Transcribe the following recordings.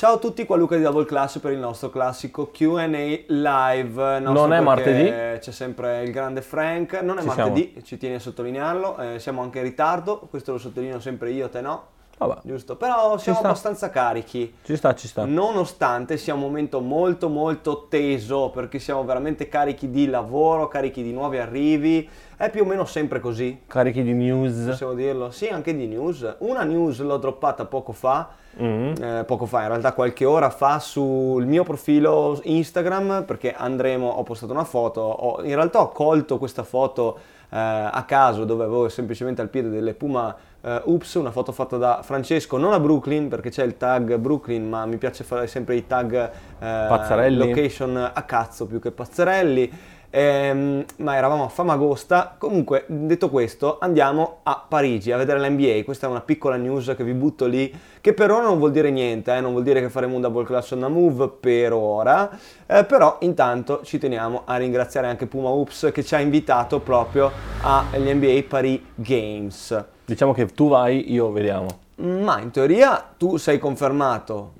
Ciao a tutti, qua Luca di Double Class per il nostro classico Q&A live. Non è martedì. C'è sempre il grande Frank. Non è Ci martedì, ci tieni a sottolinearlo. eh, siamo anche in ritardo, questo lo sottolineo sempre io, te no. Vabbè, Giusto, però siamo sta. abbastanza carichi. ci sta, ci sta. Nonostante sia un momento molto molto teso perché siamo veramente carichi di lavoro, carichi di nuovi arrivi, è più o meno sempre così, Carichi di news. possiamo dirlo. Sì, anche di news. Una news l'ho droppata poco fa, Mm. eh, poco fa, in realtà qualche ora fa sul mio profilo Instagram perché andremo, ho postato una foto, ho- in realtà ho colto questa foto eh, a caso dove avevo semplicemente al piede delle Puma eh, Ups, una foto fatta da Francesco, non a Brooklyn perché c'è il tag Brooklyn, ma mi piace fare sempre i tag eh, location a cazzo più che Pazzarelli. Ehm, ma eravamo a Famagosta. Comunque, detto questo, andiamo a Parigi a vedere l'NBA. Questa è una piccola news che vi butto lì, che per ora non vuol dire niente, eh, non vuol dire che faremo un double class on a move per ora. Eh, però intanto ci teniamo a ringraziare anche Puma Oops che ci ha invitato proprio agli NBA Paris Games. Diciamo che tu vai, io vediamo. Ma in teoria tu sei confermato.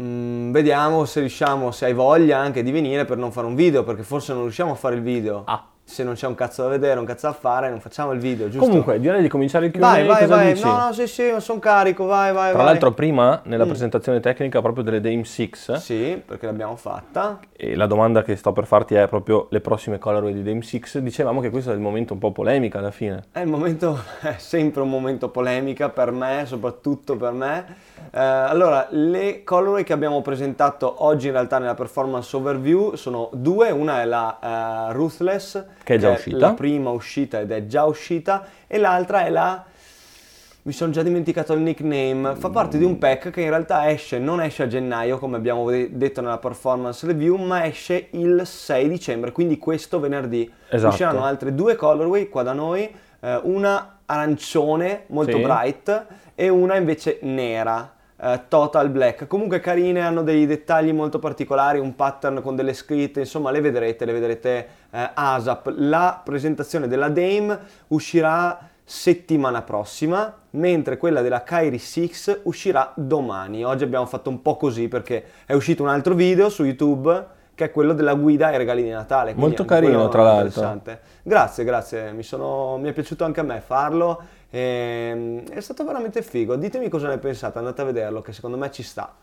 Mm, vediamo se riusciamo, se hai voglia anche di venire per non fare un video, perché forse non riusciamo a fare il video. Ah. Se non c'è un cazzo da vedere, un cazzo da fare, non facciamo il video, giusto? Comunque, direi di cominciare il Q&A. vai, vai, vai. dici? No, no, sì, sì, sono carico, vai, vai, Tra vai. l'altro prima, nella Mm. presentazione tecnica proprio delle Dame 6, Sì, perché l'abbiamo fatta. e la domanda che sto per farti è proprio le prossime colorway di Dame 6, dicevamo che questo è il momento un po' polemica alla fine. È il momento, è sempre un momento polemica per me, soprattutto per me. Eh, allora, le colorway che abbiamo presentato oggi in realtà nella performance overview sono due, una è la eh, Ruthless, Che è già uscita. la prima uscita ed è già uscita, e l'altra è la... Mi sono già dimenticato il nickname, fa parte di un pack che in realtà esce, non esce a gennaio come abbiamo detto nella performance review, ma esce il 6 dicembre, quindi questo venerdì. Esatto. Usciranno altre due colorway qua da noi, eh, una arancione molto Sì. bright e una invece nera. Eh, total black, comunque carine, hanno dei dettagli molto particolari, un pattern con delle scritte, insomma le vedrete, le vedrete eh, ASAP. La presentazione della Dame uscirà settimana prossima, mentre quella della Kairi 6 uscirà domani. Oggi abbiamo fatto un po' così perché è uscito un altro video su YouTube che è quello della guida ai regali di Natale. Molto carino, tra l'altro. Grazie, grazie, mi, sono- mi è piaciuto anche a me farlo. Ehm, è stato veramente figo. Ditemi cosa ne pensate, andate a vederlo, che secondo me ci sta.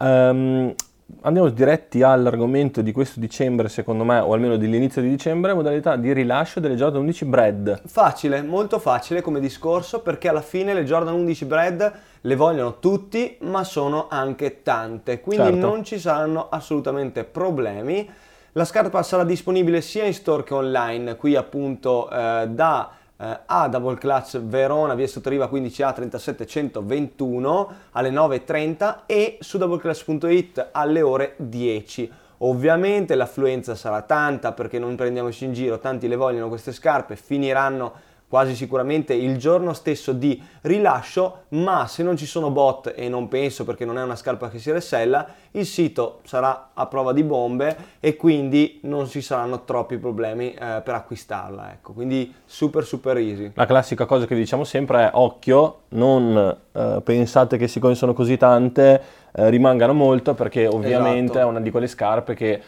Ehm, andiamo diretti all'argomento di questo dicembre, secondo me, o almeno dell'inizio di dicembre, modalità di rilascio delle Jordan 11 Bread. Facile, molto facile come discorso perché alla fine le Jordan 11 Bread le vogliono tutti, ma sono anche tante, quindi Certo. non ci saranno assolutamente problemi. La scarpa sarà disponibile sia in store che online, qui appunto eh, da eh, a Double Clutch Verona, via Sottoriva 15A 37121 alle 9.30 e su doubleclutch.it alle ore 10. Ovviamente l'affluenza sarà tanta perché non prendiamoci in giro, tanti le vogliono queste scarpe, finiranno quasi sicuramente il giorno stesso di rilascio, ma se non ci sono bot e non penso perché non è una scarpa che si resella, il sito sarà a prova di bombe e quindi non ci saranno troppi problemi eh, per acquistarla, ecco, quindi super super easy. La classica cosa che diciamo sempre è occhio, non eh, pensate che siccome sono così tante eh, rimangano molto perché ovviamente Esatto. è una di quelle scarpe che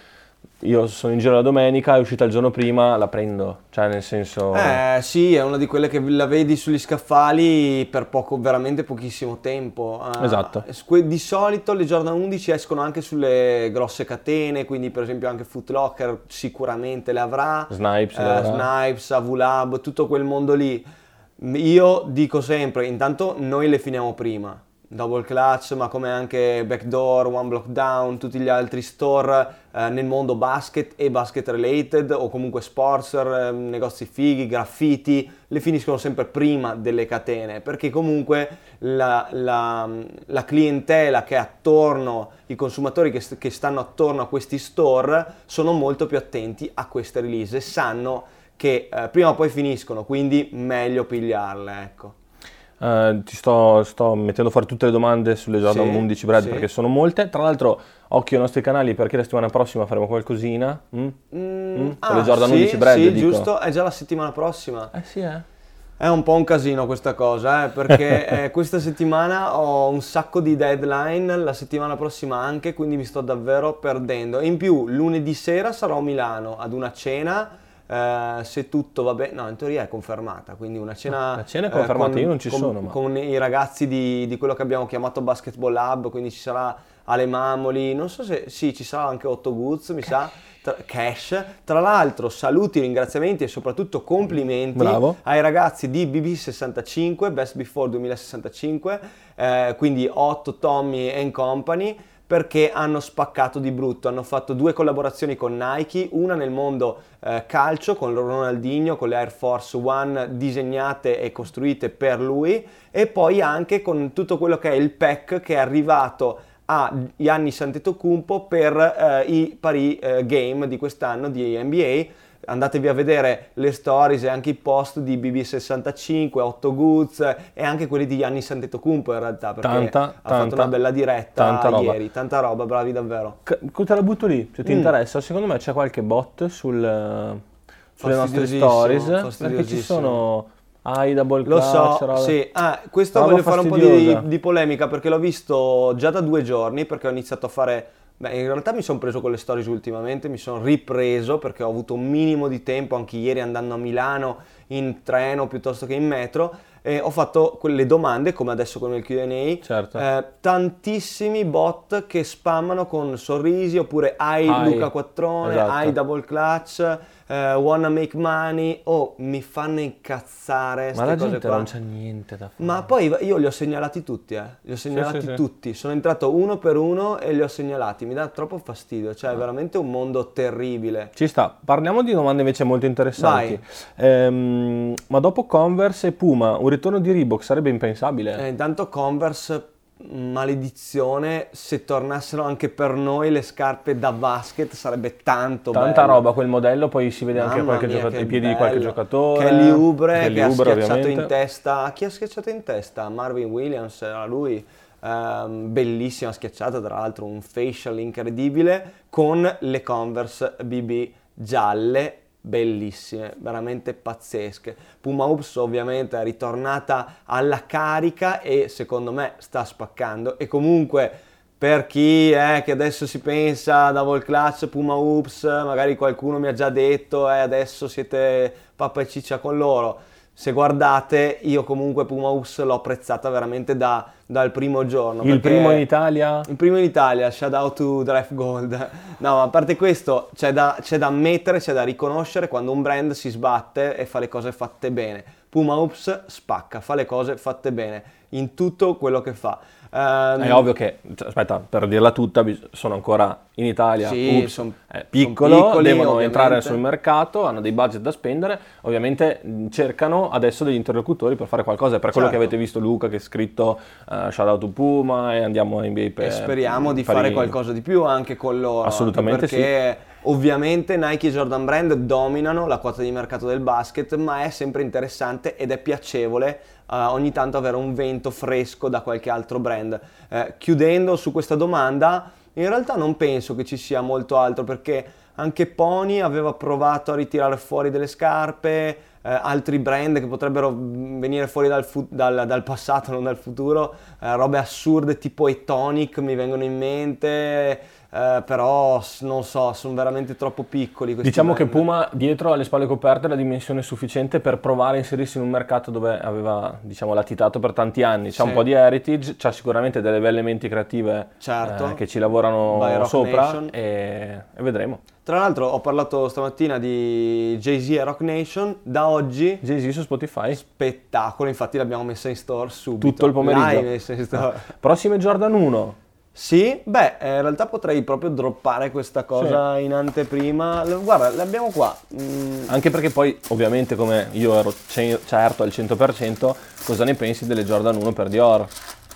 io sono in giro la domenica, è uscita il giorno prima, la prendo, cioè nel senso... Eh sì, è una di quelle che la vedi sugli scaffali per poco, veramente pochissimo tempo. Ah, Esatto. Di solito le Jordan 11 escono anche sulle grosse catene, quindi per esempio anche Foot Locker sicuramente le avrà. Snipes, eh, le avrà. Snipes, AV-Lab, tutto quel mondo lì. Io dico sempre, intanto noi le finiamo prima. Double Clutch, ma come anche Backdoor, One Block Down, tutti gli altri store eh, nel mondo basket e basket related o comunque sportser, eh, negozi fighi, graffiti, le finiscono sempre prima delle catene perché comunque la, la- la clientela che è attorno, i consumatori che, che stanno attorno a questi store sono molto più attenti a queste release e sanno che eh, prima o poi finiscono, quindi meglio pigliarle, ecco. Eh, ti sto, sto mettendo fuori tutte le domande sulle Jordan Sì, 11 Bread sì. perché sono molte. Tra l'altro, occhio ai nostri canali perché la settimana prossima faremo qualcosina. mm? Mm, Mm, con le Jordan sì, 11 Bread, sì, dico. giusto, è già la settimana prossima. Eh sì, eh. È un po' un casino questa cosa, eh, perché eh, questa settimana ho un sacco di deadline, la settimana prossima anche, quindi mi sto davvero perdendo. In più, lunedì sera sarò a Milano ad una cena, eh, se tutto va bene, no, in teoria è confermata, quindi una cena... La cena è confermata, eh, con, io non ci con, sono. Ma... Con i ragazzi di, di quello che abbiamo chiamato Basketball Lab, quindi ci sarà Ale Mamoli, non so se... Sì, ci sarà anche Otto Guz, mi sa cash. Tra l'altro saluti, ringraziamenti e soprattutto complimenti Bravo. ai ragazzi di BB65, Best Before 2065, eh, quindi Otto, Tommy and Company perché hanno spaccato di brutto, hanno fatto due collaborazioni con Nike, una nel mondo eh, calcio con Ronaldinho, con le Air Force One disegnate e costruite per lui e poi anche con tutto quello che è il pack che è arrivato a Gianni Santetocumpo per eh, i Paris eh, Game di quest'anno di NBA. Andatevi a vedere le stories e anche i post di BB65, 8 Goods e anche quelli di Gianni Santetocumpo in realtà perché tanta, ha tanta, fatto una bella diretta tanta roba. ieri, tanta roba, bravi davvero. C- te la butto lì, se ti Mm. interessa. Secondo me c'è qualche bot sul, sulle nostre stories perché ci sono AI double Lo clutch, so, roba- sì. Ah, questo roba voglio fare un po' di, di polemica perché l'ho visto già da due giorni perché ho iniziato a fare... Beh, in realtà mi sono preso con le stories ultimamente, mi sono ripreso perché ho avuto un minimo di tempo anche ieri andando a Milano in treno piuttosto che in metro e ho fatto quelle domande come adesso con il Q&A Certo. eh, tantissimi bot che spammano con sorrisi oppure hai Luca Quattrone, esatto. hai double clutch, eh, wanna make money, oh mi fanno incazzare Ma la gente qua. non c'ha niente da fare. Ma poi io li ho segnalati tutti, eh. Li ho segnalati sì, sì. tutti. Sono entrato uno per uno e li ho segnalati. Mi dà troppo fastidio. Cioè, Ah. è veramente un mondo terribile. Ci sta, parliamo di domande invece molto interessanti. Ehm, ma dopo Converse e Puma, un ritorno di Reebok sarebbe impensabile? Eh, intanto Converse, maledizione, se tornassero anche per noi le scarpe da basket sarebbe tanto Tanta bello. roba quel modello, poi si vede anche Mamma qualche mia, giocatore, che i piedi di qualche bello. giocatore. Kelly Oubre Kelly che ha schiacciato ovviamente. in testa. Chi ha schiacciato in testa? Marvin Williams, era lui. Ehm, bellissima schiacciata, tra l'altro un facial incredibile con le Converse BB gialle. Bellissime, veramente pazzesche. Puma Hoops ovviamente è ritornata alla carica e secondo me sta spaccando. E comunque per chi è che adesso si pensa double clutch, Puma Hoops, magari qualcuno mi ha già detto eh, adesso siete pappa e ciccia con loro. Se guardate, io comunque Puma Hoops l'ho apprezzata veramente da- dal primo giorno. Il primo in Italia? il primo in Italia, shout out to Drive Gold. No, ma a parte questo, c'è da, c'è da ammettere, c'è da riconoscere quando un brand si sbatte e fa le cose fatte bene. Puma Oops spacca, fa le cose fatte bene in tutto quello che fa. Ehm, È ovvio che, aspetta, per dirla tutta, sono ancora in Italia, Sì, Ups, son- è son piccolo, piccoli, devono ovviamente. entrare sul mercato, hanno dei budget da spendere, ovviamente mh, cercano adesso degli interlocutori per fare qualcosa, per quello che Certo. avete visto Luca che ha scritto eh, shout out to Puma e andiamo a NBA per e speriamo di fare fare qualcosa di più anche con loro. Assolutamente perché ovviamente Nike e Jordan Brand dominano la quota di mercato del basket, ma è sempre interessante ed è piacevole eh, ogni tanto avere un vento fresco da qualche altro brand. Eh, chiudendo su questa domanda, in realtà non penso che ci sia molto altro perché anche Pony aveva provato a ritirare fuori delle scarpe, eh, altri brand che potrebbero mm, venire fuori dal, fu- dal- dal passato, non dal futuro, eh, robe assurde tipo Etonic mi vengono in mente, eh, però non so, sono veramente troppo piccoli Diciamo che brand. Puma dietro alle spalle coperte ha la dimensione sufficiente per provare a inserirsi in un mercato dove aveva diciamo, latitato per tanti anni, c'ha Sì. un po' di heritage, c'ha sicuramente delle belle menti creative Certo. eh, che ci lavorano sopra e, e vedremo. Tra l'altro ho parlato stamattina di Jay-Z e Rock Nation, da oggi Jay-Z su Spotify, spettacolo, infatti l'abbiamo messa in store subito. tutto il pomeriggio. L'hai messa in store. Prossime Jordan 1, Sì, beh, eh, in realtà potrei proprio droppare questa cosa in anteprima. Guarda, l'abbiamo qua. Mm, anche perché poi ovviamente come io ero ce- certo al 100%, cosa ne pensi delle Jordan 1 per Dior?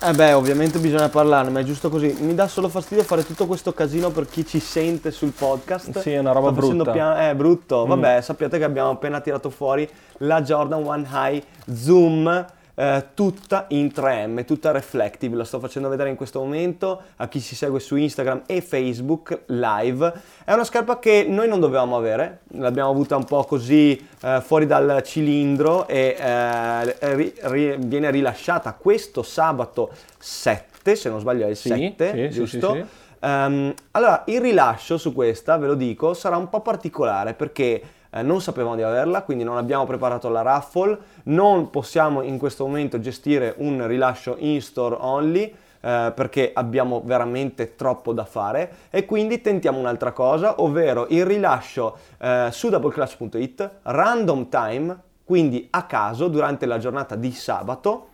Eh beh, ovviamente bisogna parlarne, ma è giusto così. Mi dà solo fastidio fare tutto questo casino per chi ci sente sul podcast. Sì, è una roba Sto brutta. Mm. pian- è brutto. Vabbè, sappiate che abbiamo appena tirato fuori la Jordan One High Zoom. Eh, tutta in 3M, tutta reflective, la sto facendo vedere in questo momento a chi si segue su Instagram e Facebook live. È una scarpa che noi non dovevamo avere, l'abbiamo avuta un po' così eh, fuori dal cilindro e eh, ri, ri, viene rilasciata questo sabato 7, se non sbaglio è il Sì, 7, sì, giusto? sì. Ehm, allora, il rilascio su questa, ve lo dico, sarà un po' particolare perché eh, non sapevamo di averla, quindi non abbiamo preparato la raffle, non possiamo in questo momento gestire un rilascio in store only eh, perché abbiamo veramente troppo da fare. E quindi tentiamo un'altra cosa, ovvero il rilascio eh, su doubleclash.it random time, quindi a caso durante la giornata di sabato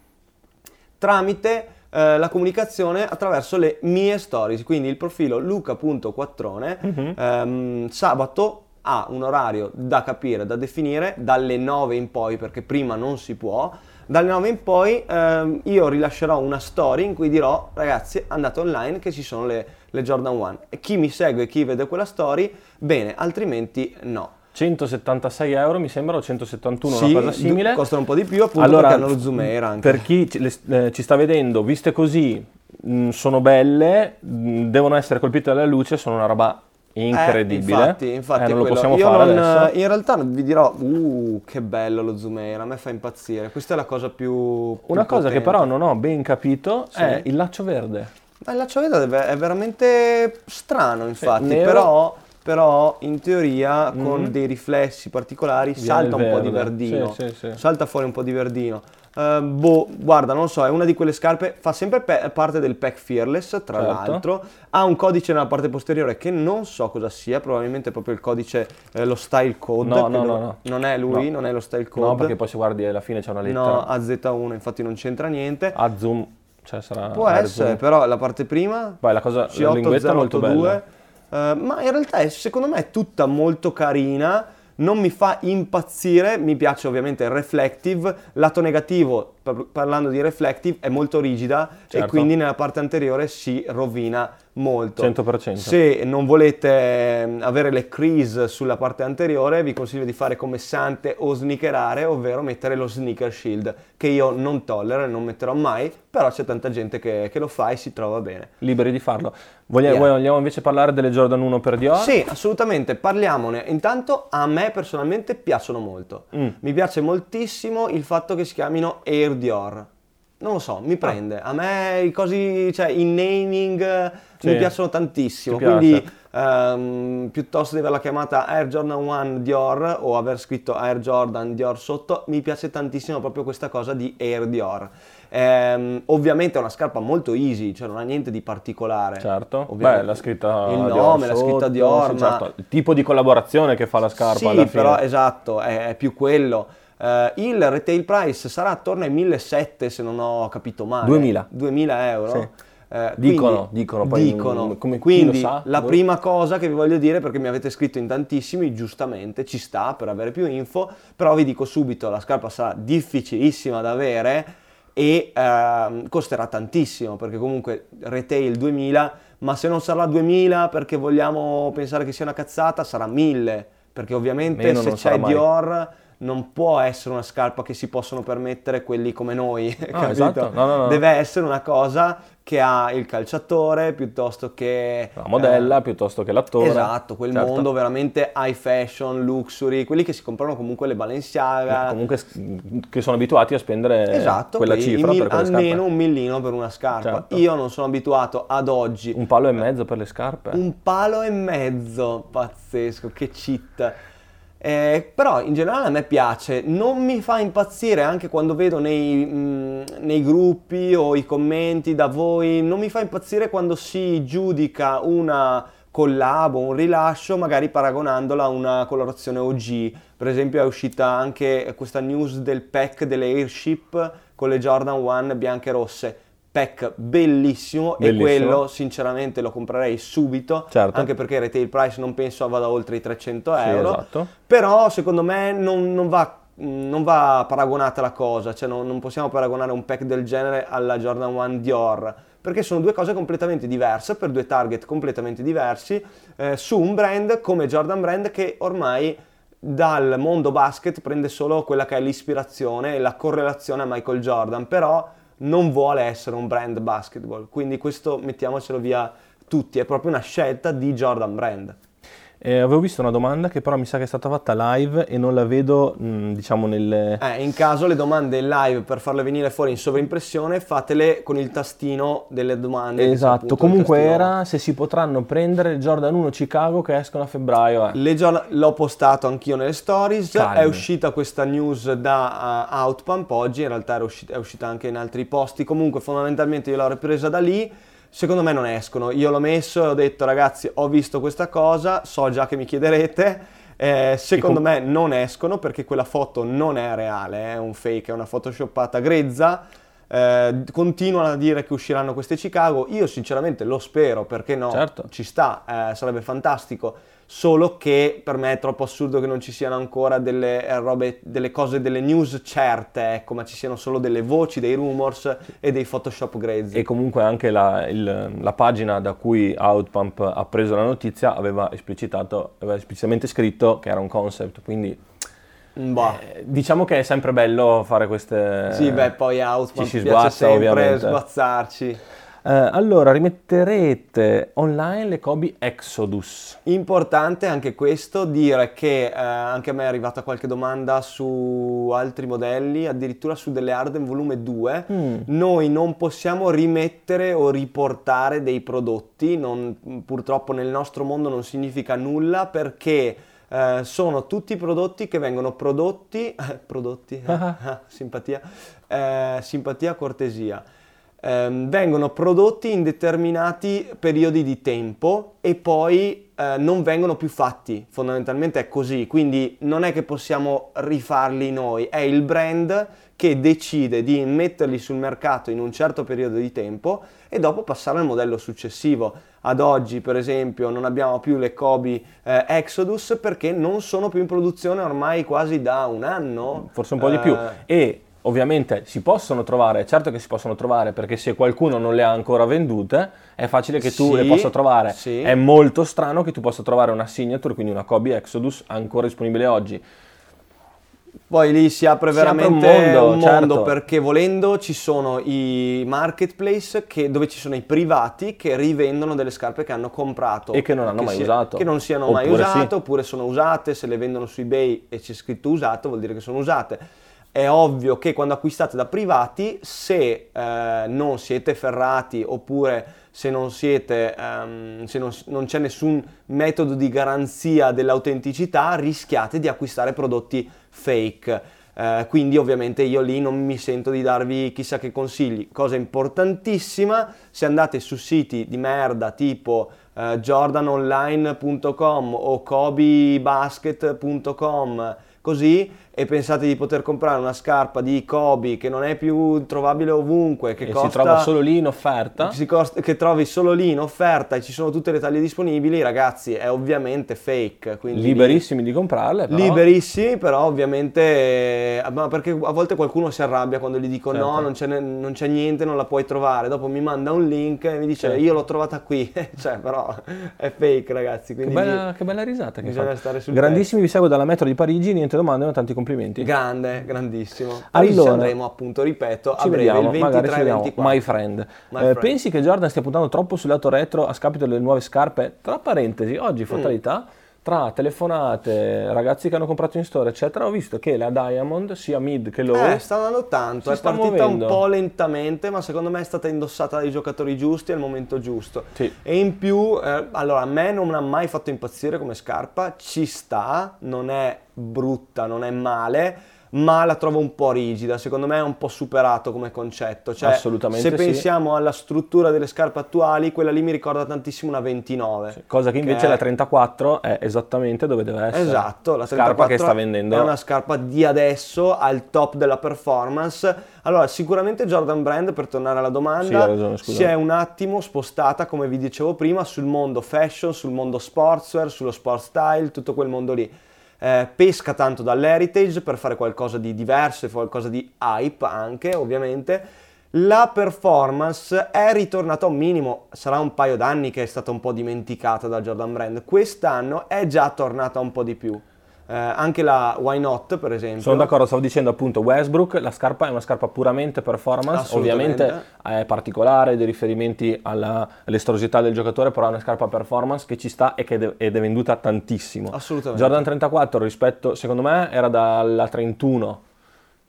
tramite eh, la comunicazione attraverso le mie stories, quindi il profilo luca.quattrone Mhm. ehm, sabato ha un orario da capire, da definire, dalle 9 in poi, perché prima non si può. Dalle 9 in poi ehm, io rilascerò una story in cui dirò ragazzi andate online che ci sono le, le Jordan 1 e chi mi segue chi vede quella story bene, altrimenti no. 176 euro mi sembra o 171 Sì, una cosa simile. costano un po' di più appunto allora, perché hanno lo zoom air anche. Per chi ci, le- eh, ci sta vedendo, viste così, mh, sono belle, mh, devono essere colpite dalla luce, sono una roba incredibile. Eh, infatti, infatti Eh, non lo possiamo Io fare non- adesso. In realtà vi dirò, uh, che bello lo zoom air, a me fa impazzire. Questa è la cosa più. Una più cosa che potente. però non ho ben capito Sì. è il laccio verde. Ma il laccio verde è veramente strano, infatti, nero. però, però in teoria con Mhm. dei riflessi particolari Viene salta un po' di verdino. Sì, sì, sì. Salta fuori un po' di verdino. Eh, boh, guarda, non so, è una di quelle scarpe, fa sempre pe- parte del pack Fearless, tra Certo. l'altro. Ha un codice nella parte posteriore che non so cosa sia, probabilmente è proprio il codice, eh, lo style code. No, no, no, no. Non è lui, No. non è lo style code. No, perché poi se guardi alla fine c'è una lettera. No, AZ1, infatti non c'entra niente. A zoom, cioè sarà Può essere, zoom. però la parte prima Vai, la cosa, la linguetta è molto bella. eh, ma in realtà è, secondo me è tutta molto carina, non mi fa impazzire, mi piace ovviamente il reflective, lato negativo, parlando di reflective, è molto rigida e Certo. quindi nella parte anteriore si rovina molto. 100%. Se non volete ehm, avere le crease sulla parte anteriore, vi consiglio di fare come Sante o sneakerare, ovvero mettere lo sneaker shield, che io non tollero e non metterò mai, però c'è tanta gente che, che lo fa e si trova bene. Liberi di farlo. Voglia- Yeah. Vogliamo invece parlare delle Jordan 1 per Dior? Sì, assolutamente, parliamone. Intanto a me personalmente piacciono molto. Mm. Mi piace moltissimo il fatto che si chiamino Air Dior. Non lo so, mi Ah. prende. A me i cosi, cioè i naming eh, Sì. mi piacciono tantissimo. Quindi ehm, piuttosto di averla chiamata Air Jordan 1 Dior o aver scritto Air Jordan Dior sotto, mi piace tantissimo proprio questa cosa di Air Dior. Ehm, ovviamente è una scarpa molto easy, cioè non ha niente di particolare. Certo, Ovviamente. beh, la scritta il Dior nome, la sotto, scritta Dior, sì, ma certo. il tipo di collaborazione che fa la scarpa sì, però esatto, è, è più quello. Eh, il retail price sarà attorno ai 1.700 se non ho capito male. 2000. 2000 euro. Sì. Eh, Dicono, quindi- dicono, poi dicono. come quindi sa, la boh. prima cosa che vi voglio dire, perché mi avete scritto in tantissimi, giustamente ci sta per avere più info, però vi dico subito, la scarpa sarà difficilissima da avere e ehm, costerà tantissimo, perché comunque retail 2000, ma se non sarà 2000 perché vogliamo pensare che sia una cazzata, sarà 1000, perché ovviamente Meno se c'è. Dior non può essere una scarpa che si possono permettere quelli come noi, capito? esatto. No, no, no. Deve essere una cosa che ha il calciatore piuttosto che La modella eh, piuttosto che l'attore. Esatto, quel Certo. mondo veramente high fashion, luxury, quelli che si comprano comunque le Balenciaga. Comunque s- che sono abituati a spendere Esatto, quella cifra mil- per almeno un millino per una scarpa. Certo. Io non sono abituato ad oggi. Un palo e mezzo per le scarpe. Un palo e mezzo, pazzesco, che cheat. Eh, però in generale a me piace, non mi fa impazzire anche quando vedo nei, mh, nei gruppi o i commenti da voi, non mi fa impazzire quando si giudica una collabo, un rilascio, magari paragonandola a una colorazione OG. Per esempio è uscita anche questa news del pack delle Airship con le Jordan 1 bianche e rosse. Pack bellissimo, e Bellissimo. quello sinceramente lo comprerei subito, Certo. anche perché il retail price non penso vada oltre i 300 Sì, euro, esatto. però secondo me non, non va, non va paragonata la cosa, cioè non, non possiamo paragonare un pack del genere alla Jordan 1 Dior, perché sono due cose completamente diverse, per due target completamente diversi, eh, su un brand come Jordan Brand che ormai dal mondo basket prende solo quella che è l'ispirazione e la correlazione a Michael Jordan, però non vuole essere un brand basketball, quindi questo mettiamocelo via tutti, è proprio una scelta di Jordan Brand. Eh, avevo visto una domanda che però mi sa che è stata fatta live e non la vedo, mh, mm, diciamo, nelle... Eh, in caso le domande live per farle venire fuori in sovraimpressione, fatele con il tastino delle domande. Esatto, comunque era se si potranno prendere il Jordan 1 Chicago che escono a febbraio. Eh. Giorn- l'ho postato anch'io nelle stories, Calmi. è uscita questa news da uh, Outpump oggi, in realtà uscita, è uscita anche in altri posti, comunque fondamentalmente io l'ho ripresa da lì Secondo me non escono. Io l'ho messo e ho detto ragazzi ho visto questa cosa, so già che mi chiederete. Eh, secondo me non escono perché quella foto non è reale, è un fake, è una photoshoppata grezza. Eh, continuano a dire che usciranno queste Chicago. Io sinceramente lo spero perché no, certo. ci sta, eh, sarebbe fantastico solo che per me è troppo assurdo che non ci siano ancora delle, eh, robe, delle cose, delle news certe, ecco, ma ci siano solo delle voci, dei rumors e dei Photoshop grezzi. E comunque anche la, il, la pagina da cui Outpump ha preso la notizia aveva esplicitato, aveva esplicitamente scritto che era un concept, quindi... Bah. Eh, diciamo che è sempre bello fare queste... Sì, beh, poi Outpump ci si sguazza, sempre ovviamente. sguazzarci. Eh, allora, rimetterete online le Kobe Exodus. Importante anche questo, dire che eh, anche a me è arrivata qualche domanda su altri modelli, addirittura su delle Arden volume 2. Mm. Noi non possiamo rimettere o riportare dei prodotti, non, purtroppo nel nostro mondo non significa nulla perché... Eh, sono tutti prodotti che vengono prodotti, prodotti, simpatia, eh, simpatia, cortesia, ehm, vengono prodotti in determinati periodi di tempo e poi eh, non vengono più fatti, fondamentalmente è così, quindi non è che possiamo rifarli noi, è il brand che decide di metterli sul mercato in un certo periodo di tempo e dopo passare al modello successivo. Ad oggi, per esempio, non abbiamo più le Kobe eh, Exodus perché non sono più in produzione ormai quasi da un anno. Forse un po' di più. Eh, e ovviamente si possono trovare, certo che si possono trovare perché se qualcuno non le ha ancora vendute è facile che tu sì, le possa trovare. Sì. È molto strano che tu possa trovare una signature, quindi una Kobe Exodus ancora disponibile oggi. Poi lì si apre veramente si apre un mondo, un mondo certo. perché volendo ci sono i marketplace che, dove ci sono i privati che rivendono delle scarpe che hanno comprato e che non hanno mai sia, usato. Che non siano oppure mai usate sì. oppure sono usate, se le vendono su eBay e c'è scritto usato vuol dire che sono usate è ovvio che quando acquistate da privati, se eh, non siete ferrati oppure se non, siete, um, se non, non c'è nessun metodo di garanzia dell'autenticità, rischiate di acquistare prodotti fake. Uh, quindi ovviamente io lì non mi sento di darvi chissà che consigli. Cosa importantissima, se andate su siti di merda tipo uh, jordanonline.com o kobibasket.com così e pensate di poter comprare una scarpa di Kobe che non è più trovabile ovunque, che costa, si trova solo lì in offerta, costa, che trovi solo lì in offerta e ci sono tutte le taglie disponibili, ragazzi, è ovviamente fake. liberissimi di comprarle, però. Liberissimi, però ovviamente, eh, ma perché a volte qualcuno si arrabbia quando gli dico certo. no, non c'è, non c'è, niente, non la puoi trovare, dopo mi manda un link e mi dice certo. io l'ho trovata qui, cioè però è fake ragazzi. Che bella, che, bella, risata che bisogna stare sul Grandissimi, vi seguo dalla metro di Parigi, niente domande, ma tanti complimenti complimenti. Grande, grandissimo. Allora, andremo appunto, ripeto, a breve, vediamo, il 23-24. My friend. My eh, friend. Pensi che Jordan stia puntando troppo sul lato retro a scapito delle nuove scarpe? Tra parentesi, oggi mm. fatalità. Mm tra telefonate, ragazzi che hanno comprato in store, eccetera, ho visto che la Diamond, sia mid che low, eh, sta andando tanto. È partita muovendo. un po' lentamente, ma secondo me è stata indossata dai giocatori giusti al momento giusto. Sì. E in più, eh, allora, a me non ha mai fatto impazzire come scarpa, ci sta, non è brutta, non è male ma la trovo un po' rigida, secondo me è un po' superato come concetto. Cioè, Assolutamente se pensiamo alla struttura delle scarpe attuali, quella lì mi ricorda tantissimo una 29. Sì, cosa che invece che la 34 è esattamente dove deve essere. Esatto, la 34 che sta vendendo. è una scarpa di adesso al top della performance. Allora, sicuramente Jordan Brand, per tornare alla domanda, sì, ragione, si è un attimo spostata, come vi dicevo prima, sul mondo fashion, sul mondo sportswear, sullo sport style, tutto quel mondo lì eh, pesca tanto dall'heritage per fare qualcosa di diverso qualcosa di hype anche ovviamente. La performance è ritornata a un minimo, sarà un paio d'anni che è stata un po' dimenticata da Jordan Brand, quest'anno è già tornata un po' di più. Eh, anche la Why Not per esempio. Sono d'accordo, stavo dicendo appunto Westbrook, la scarpa è una scarpa puramente performance, ovviamente è particolare, dei riferimenti alla, all'estrosità del giocatore, però è una scarpa performance che ci sta e che de- ed è venduta tantissimo. Assolutamente. Jordan 34 rispetto, secondo me, era dalla 31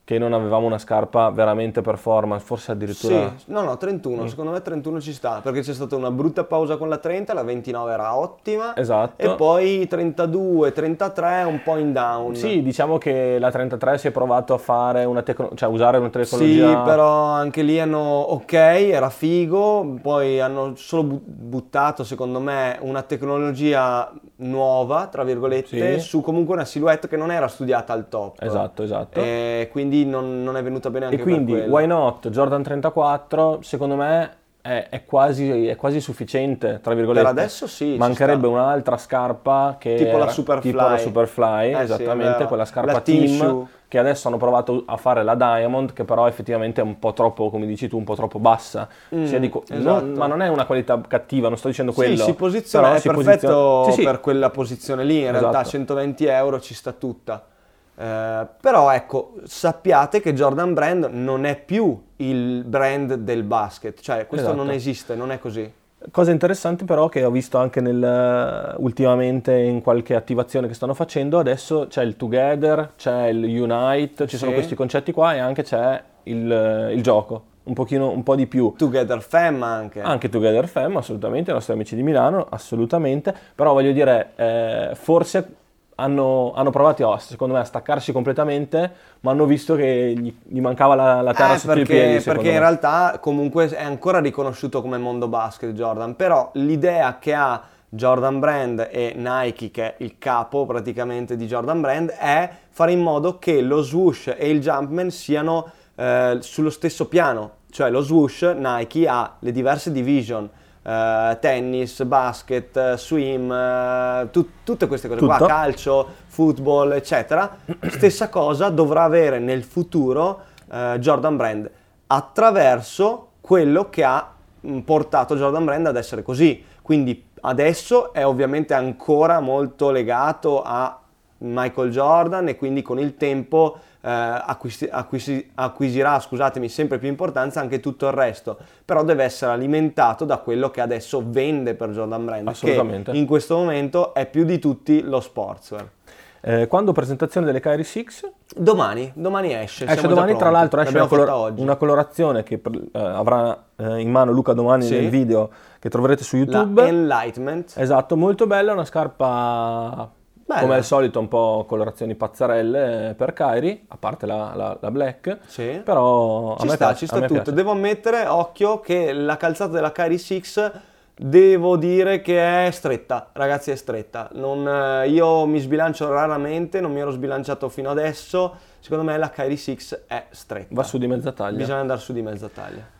che non avevamo una scarpa veramente performance, forse addirittura... Sì, no, no, 31, mm. secondo me 31 ci sta, perché c'è stata una brutta pausa con la 30, la 29 era ottima, esatto. e poi 32, 33 un po' in down. Sì, diciamo che la 33 si è provato a fare una tecno- cioè usare una tecnologia... Sì, però anche lì hanno, ok, era figo, poi hanno solo buttato, secondo me, una tecnologia nuova, tra virgolette, sì. su comunque una silhouette che non era studiata al top. Esatto, esatto. E quindi non, non è venuta bene anche E quindi why not Jordan 34, secondo me è, è, quasi, è, quasi, sufficiente, tra virgolette. Per adesso sì. Mancherebbe un'altra scarpa che tipo era, la Superfly. Tipo la Superfly, eh esattamente, sì, quella scarpa la team che adesso hanno provato a fare la Diamond, che però effettivamente è un po' troppo, come dici tu, un po' troppo bassa. Mm, dico, esatto. non, ma non è una qualità cattiva, non sto dicendo quello. Sì, si posiziona, è si perfetto posiziona... sì, per quella posizione lì, in esatto. realtà 120 euro ci sta tutta. Eh, però ecco, sappiate che Jordan Brand non è più il brand del basket, cioè questo esatto. non esiste, non è così. Cosa interessante però che ho visto anche nel, ultimamente in qualche attivazione che stanno facendo, adesso c'è il Together, c'è il Unite, ci sì. sono questi concetti qua e anche c'è il, il gioco, un, pochino, un po' di più. Together Fam anche. Anche Together Fam, assolutamente, i nostri amici di Milano, assolutamente, però voglio dire, eh, forse hanno, hanno, provato, secondo me, a staccarsi completamente, ma hanno visto che gli, gli mancava la, la terra eh, sotto perché, i piedi. Perché me. in realtà comunque è ancora riconosciuto come mondo basket Jordan, però l'idea che ha Jordan Brand e Nike, che è il capo praticamente di Jordan Brand, è fare in modo che lo swoosh e il jumpman siano eh, sullo stesso piano. Cioè lo swoosh Nike ha le diverse division, Uh, tennis, basket, uh, swim, uh, tu, tutte queste cose Tutto. qua, calcio, football, eccetera. Stessa cosa dovrà avere nel futuro Jordan Brand attraverso quello che ha mm, portato Jordan Brand ad essere così. Quindi adesso è ovviamente ancora molto legato a Michael Jordan e quindi con il tempo eh, acquisi, acquisi, acquisirà scusatemi, sempre più importanza anche tutto il resto, però deve essere alimentato da quello che adesso vende per Jordan Brand, Assolutamente. che in questo momento è più di tutti lo sportswear. Eh, quando presentazione delle Kyrie 6? Domani, domani esce. Esce domani, tra l'altro esce una, color- una, colorazione che eh, avrà eh, in mano Luca domani sì. nel video che troverete su YouTube. La Enlightenment. Esatto, molto bella, una scarpa Bella. Come al solito un po' colorazioni pazzarelle per Kyrie, a parte la, la, la black, sì. però ci sta, piace, ci sta tutto. Piace. Devo ammettere, occhio, che la calzata della Kyrie 6 devo dire che è stretta, ragazzi è stretta. Non, eh, io mi sbilancio raramente, non mi ero sbilanciato fino adesso, secondo me la Kyrie 6 è stretta. Va su di mezza taglia. Bisogna andare su di mezza taglia.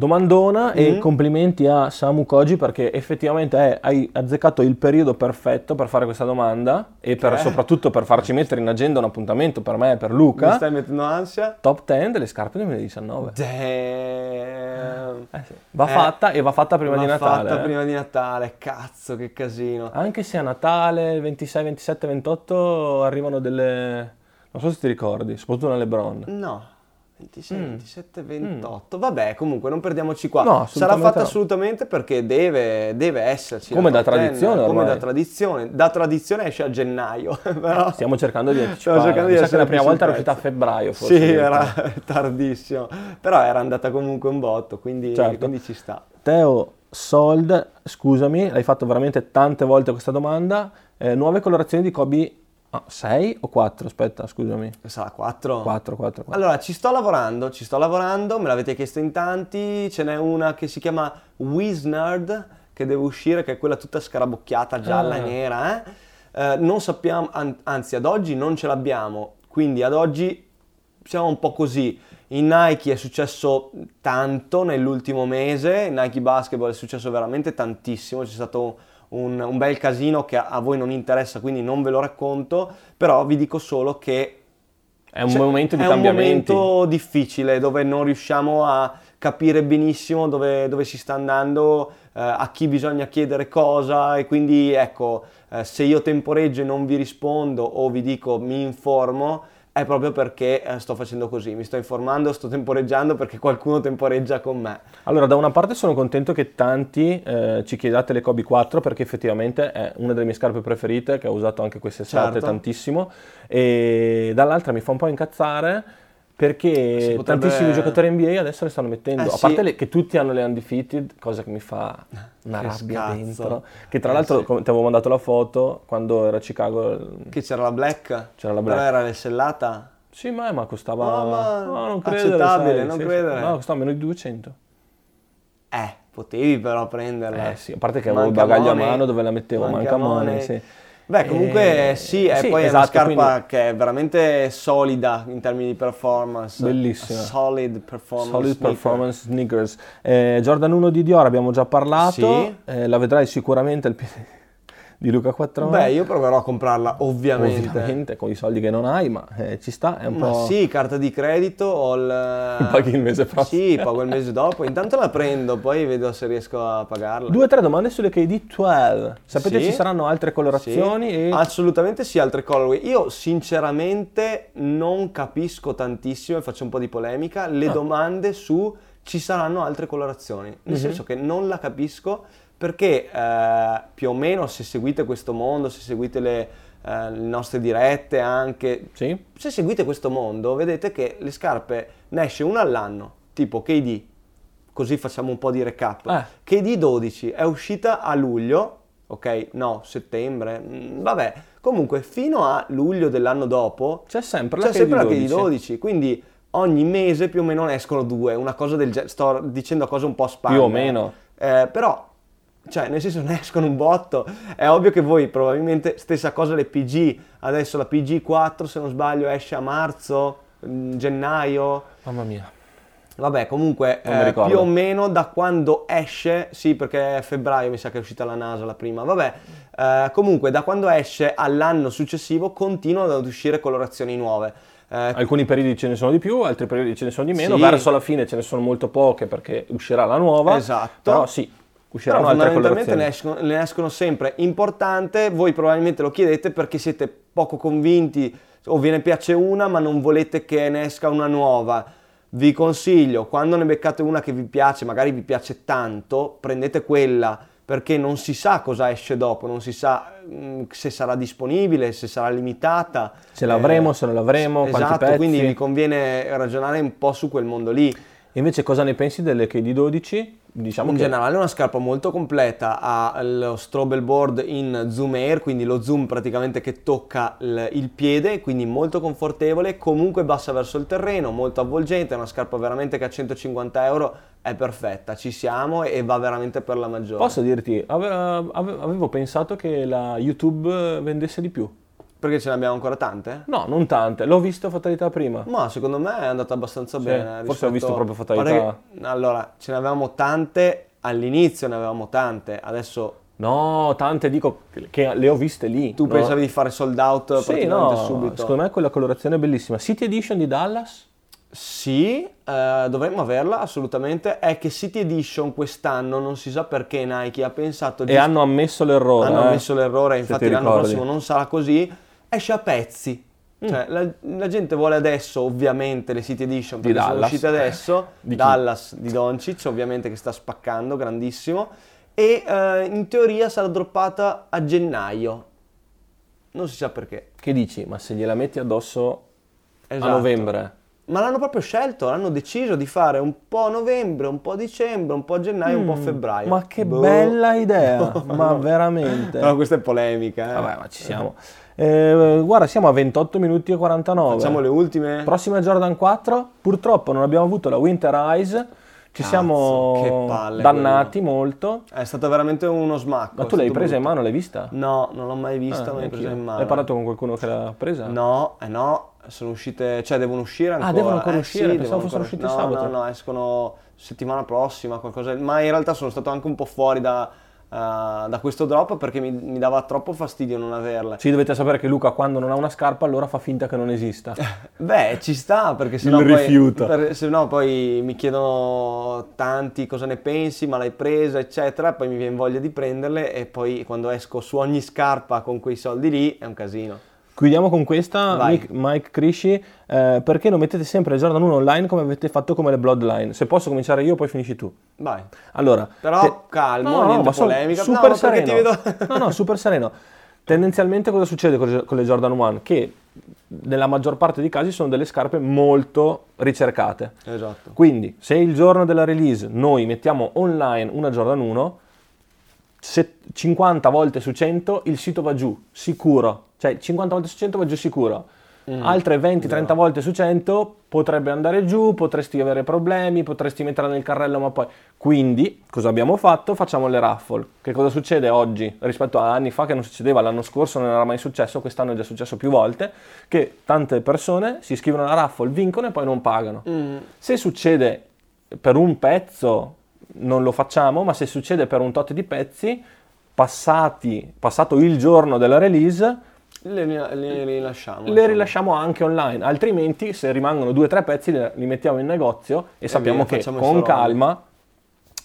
Domandona e complimenti a Samu Koji perché effettivamente è, hai azzeccato il periodo perfetto per fare questa domanda e per, soprattutto per farci mettere in agenda un appuntamento per me e per Luca. Mi stai mettendo ansia? Top 10 delle scarpe 2019. Damn. Eh sì. Va eh, fatta e va fatta prima va di Natale. Va fatta eh. prima di Natale, cazzo che casino. Anche se a Natale 26, 27, 28 arrivano delle... Non so se ti ricordi, soprattutto nelle Lebron. No. 26, mm. 27, 28. Mm. Vabbè, comunque non perdiamoci qua. No, Sarà fatta no. assolutamente perché deve, deve esserci. Come da tradizione. 10, come da tradizione. Da tradizione esce a gennaio. Però... Stiamo cercando di anticipare. Stiamo cercando di la prima volta era uscita a febbraio. Forse sì, era tardissimo. Però era andata comunque un botto, quindi, certo. quindi ci sta. Teo Sold, scusami, hai fatto veramente tante volte questa domanda. Eh, nuove colorazioni di Kobe 6 o 4? Aspetta, scusami. Sarà 4? 4, 4, 4. Allora, ci sto lavorando, ci sto lavorando, me l'avete chiesto in tanti, ce n'è una che si chiama Wiznerd, che deve uscire, che è quella tutta scarabocchiata, gialla ah. e nera, eh? eh? non sappiamo, an- anzi ad oggi non ce l'abbiamo, quindi ad oggi siamo un po' così. In Nike è successo tanto nell'ultimo mese, in Nike Basketball è successo veramente tantissimo, c'è stato un, un bel casino che a, a voi non interessa, quindi non ve lo racconto, però vi dico solo che è un momento di è cambiamenti. È un momento difficile dove non riusciamo a capire benissimo dove, dove si sta andando eh, a chi bisogna chiedere cosa e quindi ecco, eh, se io temporeggio e non vi rispondo o vi dico mi informo, è proprio perché eh, sto facendo così, mi sto informando, sto temporeggiando perché qualcuno temporeggia con me. Allora, da una parte sono contento che tanti eh, ci chiedate le Kobe 4 perché effettivamente è una delle mie scarpe preferite che ho usato anche quest'estate certo. tantissimo e dall'altra mi fa un po' incazzare perché potrebbe... tantissimi giocatori NBA adesso le stanno mettendo, eh, a parte le, che tutti hanno le undefeated, cosa che mi fa una che rabbia scazzo. dentro. Che tra eh, l'altro sì. ti avevo mandato la foto quando era a Chicago. Che c'era la black? C'era la black. Però era l'esellata? Sì, ma, ma costava... No, ma no, non credere, accettabile, sai, non sì, credere. No, costava meno di 200. Eh, potevi però prenderla. Eh sì, a parte che avevo il bagaglio a mano dove la mettevo, manca, manca money, sì. Beh, comunque eh, sì, è sì, poi esatto, è una esatto, scarpa quindi... che è veramente solida in termini di performance. Bellissima. Solid performance. Solid sneaker. performance sneakers. Eh, Jordan 1 di Dior abbiamo già parlato, sì. eh, la vedrai sicuramente al piede di Luca 4 Beh, io proverò a comprarla ovviamente. Ovviamente, con i soldi che non hai, ma eh, ci sta, è un ma po'... sì, carta di credito, ho il... Paghi il mese prossimo. Sì, pago il mese dopo, intanto la prendo, poi vedo se riesco a pagarla. Due o tre domande sulle KD12. Sapete sì? ci saranno altre colorazioni? Sì. E... Assolutamente sì, altre colorway. Io sinceramente non capisco tantissimo, e faccio un po' di polemica, le ah. domande su ci saranno altre colorazioni. Nel mm-hmm. senso che non la capisco perché eh, più o meno se seguite questo mondo, se seguite le, eh, le nostre dirette anche, sì. se seguite questo mondo vedete che le scarpe ne esce una all'anno, tipo KD, così facciamo un po' di recap. Eh. KD 12 è uscita a luglio, ok? No, settembre, mm, vabbè, comunque fino a luglio dell'anno dopo c'è sempre la, c'è KD, sempre 12. la KD 12, quindi ogni mese più o meno ne escono due, una cosa del genere, sto dicendo cose un po' spalle. Più o meno. Eh, però cioè, nel senso, ne escono un botto. È ovvio che voi probabilmente, stessa cosa le PG, adesso la PG4, se non sbaglio, esce a marzo, mm, gennaio. Mamma mia. Vabbè, comunque, eh, più o meno da quando esce, sì, perché è febbraio mi sa che è uscita la NASA la prima, vabbè, eh, comunque da quando esce all'anno successivo continuano ad uscire colorazioni nuove. Eh, Alcuni periodi ce ne sono di più, altri periodi ce ne sono di meno, sì. verso la fine ce ne sono molto poche perché uscirà la nuova. Esatto. Però sì, usciranno Però altre fondamentalmente ne escono, ne escono sempre. Importante, voi probabilmente lo chiedete perché siete poco convinti o ve ne piace una ma non volete che ne esca una nuova. Vi consiglio, quando ne beccate una che vi piace, magari vi piace tanto, prendete quella perché non si sa cosa esce dopo, non si sa mh, mm, se sarà disponibile, se sarà limitata. Se l'avremo, eh, se non l'avremo, esatto, quindi vi conviene ragionare un po' su quel mondo lì. Invece cosa ne pensi delle KD12? Diciamo in che... generale è una scarpa molto completa, ha lo strobel board in zoom air, quindi lo zoom praticamente che tocca il, piede, quindi molto confortevole, comunque bassa verso il terreno, molto avvolgente, è una scarpa veramente che a 150 euro è perfetta, ci siamo e va veramente per la maggiore. Posso dirti, avevo pensato che la YouTube vendesse di più. Perché ce ne abbiamo ancora tante? No, non tante. L'ho visto Fatalità prima. Ma secondo me è andata abbastanza sì, bene. Forse rispetto... ho visto proprio Fatalità. Che, allora, ce ne avevamo tante, all'inizio ne avevamo tante, adesso... No, tante dico che le ho viste lì. Tu no? pensavi di fare sold out sì, praticamente no, subito? secondo me quella colorazione è bellissima. City Edition di Dallas? Sì, eh, dovremmo averla assolutamente. È che City Edition quest'anno non si sa perché Nike ha pensato di... E hanno ammesso l'errore. Hanno eh? ammesso l'errore, infatti l'anno prossimo non sarà così esce a pezzi. Mm. Cioè, la, la, gente vuole adesso, ovviamente, le City Edition perché sono uscite adesso. di Dallas di Doncic, ovviamente, che sta spaccando, grandissimo. E eh, in teoria sarà droppata a gennaio. Non si sa perché. Che dici? Ma se gliela metti addosso esatto. a novembre? Ma l'hanno proprio scelto, l'hanno deciso di fare un po' novembre, un po' dicembre, un po' gennaio, mm, un po' mm, febbraio. Ma che boh. bella idea, ma veramente. No, questa è polemica. Eh. Vabbè, ma ci siamo. Eh, guarda, siamo a 28 minuti e 49. Facciamo le ultime. Prossima Jordan 4. Purtroppo non abbiamo avuto la Winter Eyes. Ci Cazzo, siamo dannati quello. molto. È stato veramente uno smacco. Ma tu l'hai presa brutto. in mano, l'hai vista? No, non l'ho mai vista, ah, non l'hai presa in mano. Hai parlato con qualcuno che l'ha presa? No, eh no, sono uscite, cioè devono uscire ancora. Ah, devono ancora eh, uscire, sì, pensavo fossero uscite no, sabato. No, no, escono settimana prossima, qualcosa. Ma in realtà sono stato anche un po' fuori da uh, da questo drop perché mi, mi, dava troppo fastidio non averle. Sì, dovete sapere che Luca quando non ha una scarpa allora fa finta che non esista. Beh, ci sta perché se no poi, per, se no poi mi chiedono tanti cosa ne pensi, ma l'hai presa, eccetera, poi mi viene voglia di prenderle e poi quando esco su ogni scarpa con quei soldi lì è un casino. Chiudiamo con questa, Mike, Mike Crisci, eh, perché non mettete sempre le Jordan 1 online come avete fatto come le Bloodline? Se posso cominciare io, poi finisci tu. Vai. Allora, Però te... calmo, no, niente no, polemica. Super no, sereno. Vedo... no, no, super sereno. Tendenzialmente cosa succede con le Jordan 1? Che nella maggior parte dei casi sono delle scarpe molto ricercate. Esatto. Quindi, se il giorno della release noi mettiamo online una Jordan 1, 50 volte su 100 il sito va giù, sicuro cioè 50 volte su 100 va giù sicuro. Mm, Altre 20-30 no. volte su 100 potrebbe andare giù, potresti avere problemi, potresti metterla nel carrello, ma poi... Quindi, cosa abbiamo fatto? Facciamo le raffle. Che cosa succede oggi rispetto a anni fa che non succedeva? L'anno scorso non era mai successo, quest'anno è già successo più volte, che tante persone si iscrivono alla raffle, vincono e poi non pagano. Mm. Se succede per un pezzo non lo facciamo, ma se succede per un tot di pezzi, passati, passato il giorno della release le, le rilasciamo. Le rilasciamo anche online, altrimenti se rimangono due o tre pezzi li mettiamo in negozio e, e sappiamo via, che con calma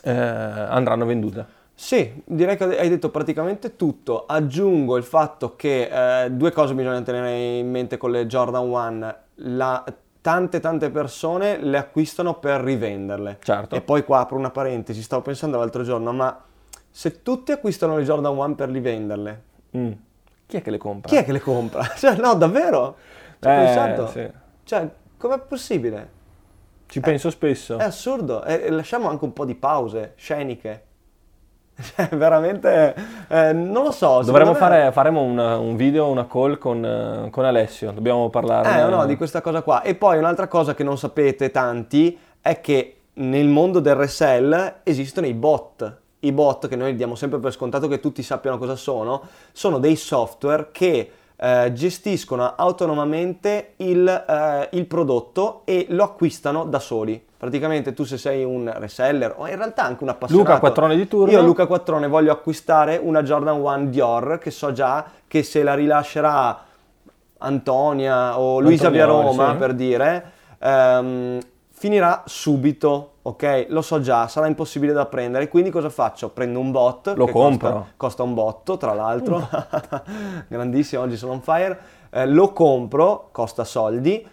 eh, andranno vendute. Sì, direi che hai detto praticamente tutto. Aggiungo il fatto che eh, due cose bisogna tenere in mente con le Jordan 1. La, tante tante persone le acquistano per rivenderle. Certo. E poi qua apro una parentesi, stavo pensando l'altro giorno, ma se tutti acquistano le Jordan 1 per rivenderle, mm. Chi è che le compra? Chi è che le compra? Cioè, no, davvero? Ci eh, pensato. Sì. Cioè, com'è possibile? Ci penso spesso. È assurdo. E lasciamo anche un po' di pause sceniche. Cioè, veramente, eh, non lo so. Dovremmo me... fare, faremo un, un, video, una call con, con Alessio, dobbiamo parlare. Eh, no, di questa cosa qua. E poi un'altra cosa che non sapete tanti è che nel mondo del resell esistono i bot i bot, che noi diamo sempre per scontato che tutti sappiano cosa sono, sono dei software che eh, gestiscono autonomamente il, eh, il, prodotto e lo acquistano da soli. Praticamente tu se sei un reseller o in realtà anche un appassionato. Luca Quattrone di turno. Io Luca Quattrone voglio acquistare una Jordan 1 Dior che so già che se la rilascerà Antonia o Luisa Via Roma sì. per dire, ehm, finirà subito ok? Lo so già, sarà impossibile da prendere, quindi cosa faccio? Prendo un bot, lo compro. Costa, costa, un botto, tra l'altro, grandissimo, oggi sono on fire, eh, lo compro, costa soldi,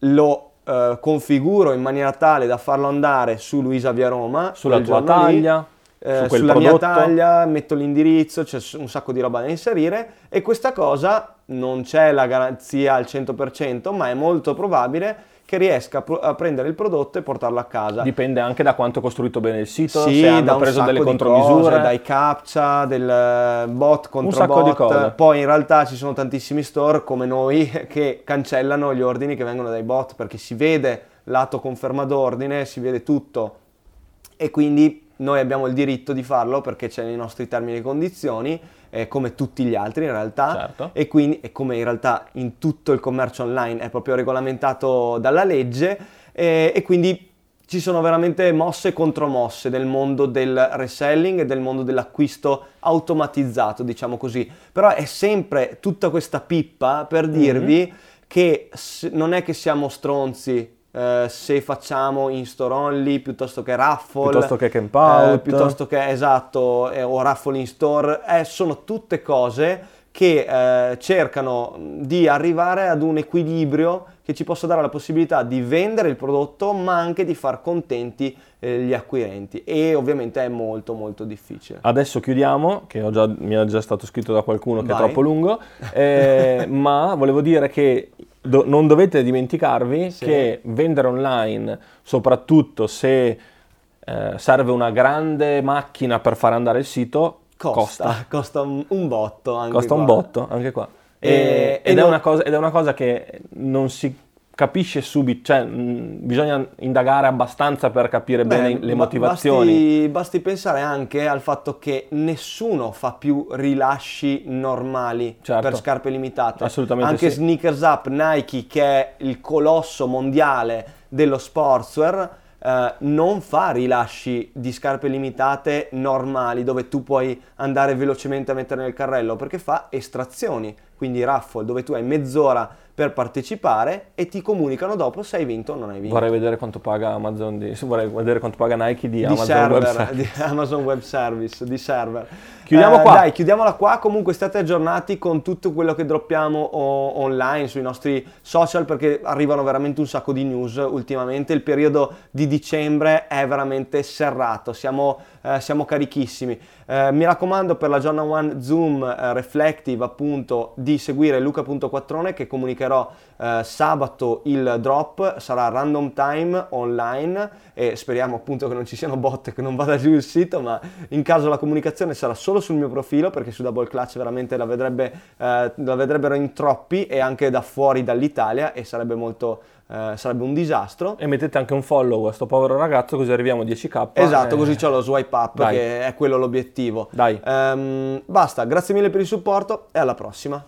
lo eh, configuro in maniera tale da farlo andare su Luisa Via Roma, sulla tua taglia. Lì, eh, su sulla prodotto. mia taglia, metto l'indirizzo, c'è un sacco di roba da inserire e questa cosa non c'è la garanzia al 100%, ma è molto probabile che riesca a, prendere il prodotto e portarlo a casa. Dipende anche da quanto è costruito bene il sito, sì, se hanno preso delle contromisure. Cose, dai captcha, del eh, bot contro un bot. Di cose. Poi in realtà ci sono tantissimi store come noi che cancellano gli ordini che vengono dai bot perché si vede lato conferma d'ordine, si vede tutto e quindi noi abbiamo il diritto di farlo perché c'è nei nostri termini e condizioni eh, come tutti gli altri in realtà certo. e quindi e come in realtà in tutto il commercio online è proprio regolamentato dalla legge eh, e quindi ci sono veramente mosse e contromosse del mondo del reselling e del mondo dell'acquisto automatizzato, diciamo così. Però è sempre tutta questa pippa per mhm. dirvi mm-hmm. che non è che siamo stronzi eh, se facciamo in store only piuttosto che raffle, piuttosto che camp out, eh, piuttosto che esatto, eh, o raffle in store, eh, sono tutte cose che eh, cercano di arrivare ad un equilibrio che ci possa dare la possibilità di vendere il prodotto ma anche di far contenti gli acquirenti e ovviamente è molto molto difficile. Adesso chiudiamo, che già, mi è già stato scritto da qualcuno che Vai. è troppo lungo, eh, ma volevo dire che do, non dovete dimenticarvi sì. che vendere online, soprattutto se eh, serve una grande macchina per far andare il sito, costa. Costa, costa un, un, botto. Anche costa qua. un botto anche qua. E, ed, è non... cosa, ed, è una cosa, che non si capisce subito, cioè mh, bisogna indagare abbastanza per capire Beh, bene le motivazioni. Basti, basti, pensare anche al fatto che nessuno fa più rilasci normali certo. per scarpe limitate. Assolutamente anche sì. Sneakers Up, Nike, che è il colosso mondiale dello sportswear, eh, non fa rilasci di scarpe limitate normali dove tu puoi andare velocemente a mettere nel carrello perché fa estrazioni, quindi raffle dove tu hai mezz'ora per partecipare e ti comunicano dopo se hai vinto o non hai vinto. Vorrei vedere quanto paga Amazon di, vorrei vedere quanto paga Nike di, di Amazon server, Web Service. Di Amazon Web Service, di server. Chiudiamo eh, qua. Dai, chiudiamola qua. Comunque state aggiornati con tutto quello che droppiamo o- online sui nostri social perché arrivano veramente un sacco di news ultimamente. Il periodo di dicembre è veramente serrato, siamo, eh, siamo carichissimi. Eh, mi raccomando per la Jordan One Zoom eh, Reflective appunto di seguire Luca.quattrone che comunicherò eh, sabato il drop, sarà random time online e speriamo appunto che non ci siano bot che non vada giù il sito ma in caso la comunicazione sarà solo sul mio profilo perché su Double Clutch veramente la, vedrebbe, eh, la vedrebbero in troppi e anche da fuori dall'Italia e sarebbe molto eh, sarebbe un disastro. E mettete anche un follow a questo povero ragazzo così arriviamo a 10k. Esatto, e... così c'ho lo swipe up Dai. che è quello l'obiettivo. Dai. Um, basta, grazie mille per il supporto e alla prossima.